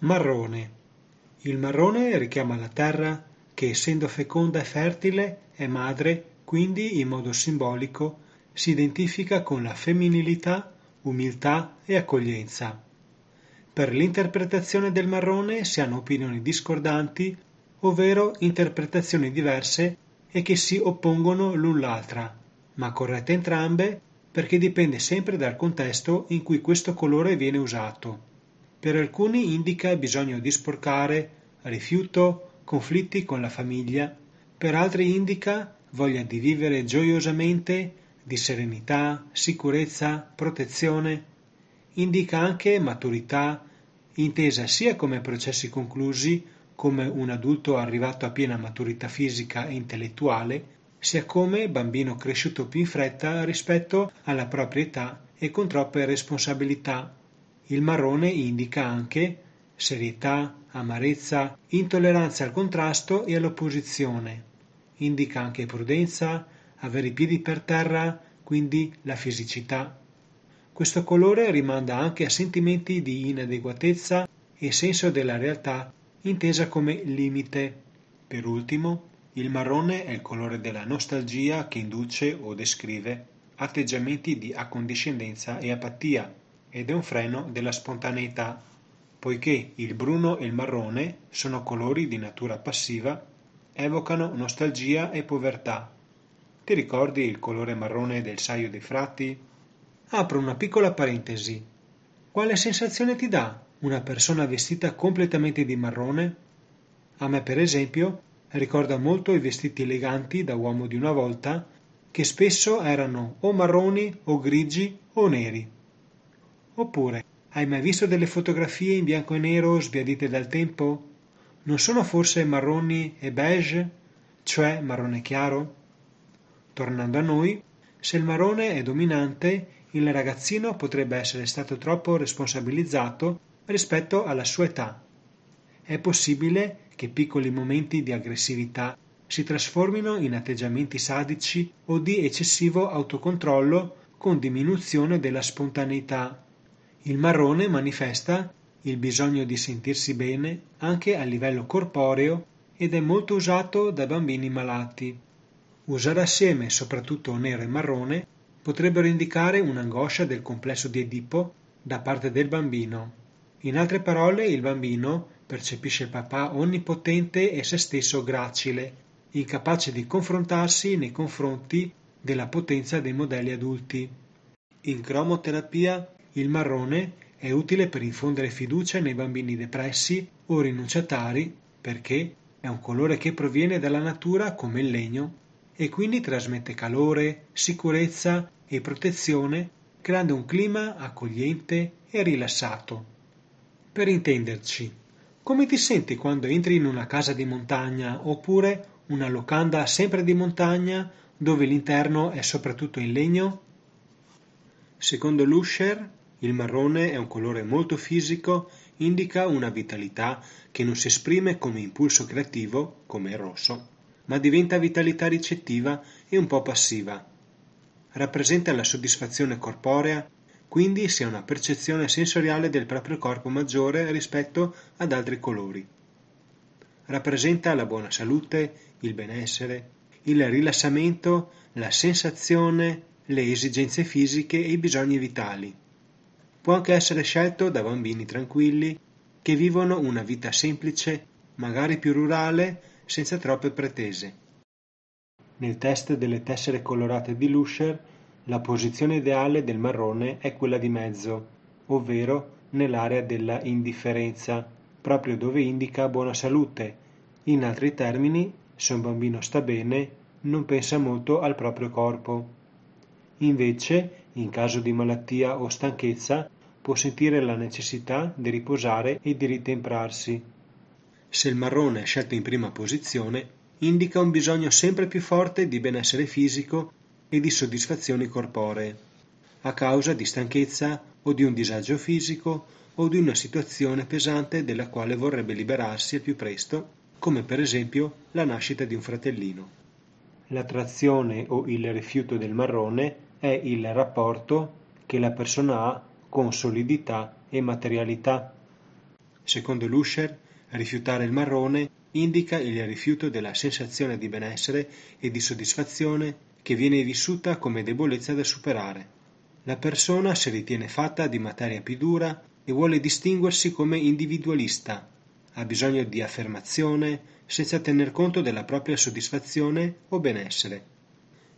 Marrone. Il marrone richiama la terra che, essendo feconda e fertile, è madre, quindi in modo simbolico si identifica con la femminilità, umiltà e accoglienza. Per l'interpretazione del marrone si hanno opinioni discordanti, ovvero interpretazioni diverse e che si oppongono l'un l'altra, ma corrette entrambe perché dipende sempre dal contesto in cui questo colore viene usato. Per alcuni indica bisogno di sporcare, rifiuto, conflitti con la famiglia, per altri indica voglia di vivere gioiosamente, di serenità, sicurezza, protezione. Indica anche maturità, intesa sia come processi conclusi, come un adulto arrivato a piena maturità fisica e intellettuale, sia come bambino cresciuto più in fretta rispetto alla propria età e con troppe responsabilità il marrone indica anche serietà, amarezza, intolleranza al contrasto e all'opposizione. Indica anche prudenza, avere i piedi per terra, quindi la fisicità. Questo colore rimanda anche a sentimenti di inadeguatezza e senso della realtà intesa come limite. Per ultimo, il marrone è il colore della nostalgia che induce o descrive atteggiamenti di accondiscendenza e apatia, ed è un freno della spontaneità, poiché il bruno e il marrone sono colori di natura passiva, evocano nostalgia e povertà. Ti ricordi il colore marrone del saio dei frati? Apro una piccola parentesi. Quale sensazione ti dà una persona vestita completamente di marrone? A me, per esempio, ricorda molto i vestiti eleganti da uomo di una volta, che spesso erano o marroni o grigi o neri. Oppure, hai mai visto delle fotografie in bianco e nero sbiadite dal tempo? Non sono forse marroni e beige, cioè marrone chiaro? Tornando a noi, se il marrone è dominante, il ragazzino potrebbe essere stato troppo responsabilizzato rispetto alla sua età. È possibile che piccoli momenti di aggressività si trasformino in atteggiamenti sadici o di eccessivo autocontrollo con diminuzione della spontaneità il marrone manifesta il bisogno di sentirsi bene anche a livello corporeo ed è molto usato dai bambini malati. Usare assieme soprattutto nero e marrone potrebbero indicare un'angoscia del complesso di Edipo da parte del bambino. In altre parole, il bambino percepisce il papà onnipotente e se stesso gracile, incapace di confrontarsi nei confronti della potenza dei modelli adulti. In cromoterapia il marrone è utile per infondere fiducia nei bambini depressi o rinunciatari perché è un colore che proviene dalla natura come il legno e quindi trasmette calore, sicurezza e protezione creando un clima accogliente e rilassato. Per intenderci, come ti senti quando entri in una casa di montagna oppure una locanda sempre di montagna dove l'interno è soprattutto in legno? Secondo Lusher, il marrone è un colore molto fisico, indica una vitalità che non si esprime come impulso creativo, come il rosso, ma diventa vitalità ricettiva e un po' passiva. Rappresenta la soddisfazione corporea, quindi si ha una percezione sensoriale del proprio corpo maggiore rispetto ad altri colori. Rappresenta la buona salute, il benessere, il rilassamento, la sensazione, le esigenze fisiche e i bisogni vitali. Può anche essere scelto da bambini tranquilli che vivono una vita semplice, magari più rurale, senza troppe pretese. Nel test delle tessere colorate di Lusher, la posizione ideale del marrone è quella di mezzo, ovvero nell'area della indifferenza, proprio dove indica buona salute. In altri termini, se un bambino sta bene, non pensa molto al proprio corpo. Invece, in caso di malattia o stanchezza, può sentire la necessità di riposare e di ritemprarsi. Se il marrone è scelto in prima posizione, indica un bisogno sempre più forte di benessere fisico e di soddisfazioni corporee, a causa di stanchezza o di un disagio fisico o di una situazione pesante della quale vorrebbe liberarsi al più presto, come per esempio la nascita di un fratellino. L'attrazione o il rifiuto del marrone è il rapporto che la persona ha con solidità e materialità. Secondo Lusher, rifiutare il marrone indica il rifiuto della sensazione di benessere e di soddisfazione che viene vissuta come debolezza da superare. La persona si ritiene fatta di materia più dura e vuole distinguersi come individualista. Ha bisogno di affermazione senza tener conto della propria soddisfazione o benessere.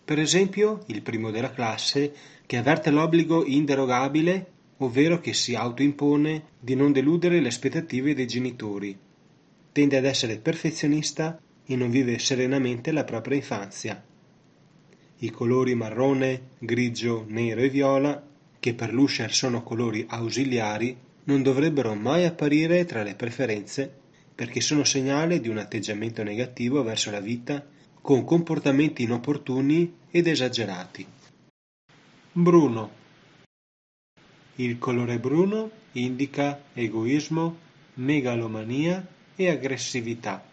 Per esempio, il primo della classe che avverte l'obbligo inderogabile, ovvero che si autoimpone di non deludere le aspettative dei genitori. Tende ad essere perfezionista e non vive serenamente la propria infanzia. I colori marrone, grigio, nero e viola, che per Lusher sono colori ausiliari, non dovrebbero mai apparire tra le preferenze perché sono segnale di un atteggiamento negativo verso la vita con comportamenti inopportuni ed esagerati. Bruno. Il colore bruno indica egoismo, megalomania e aggressività.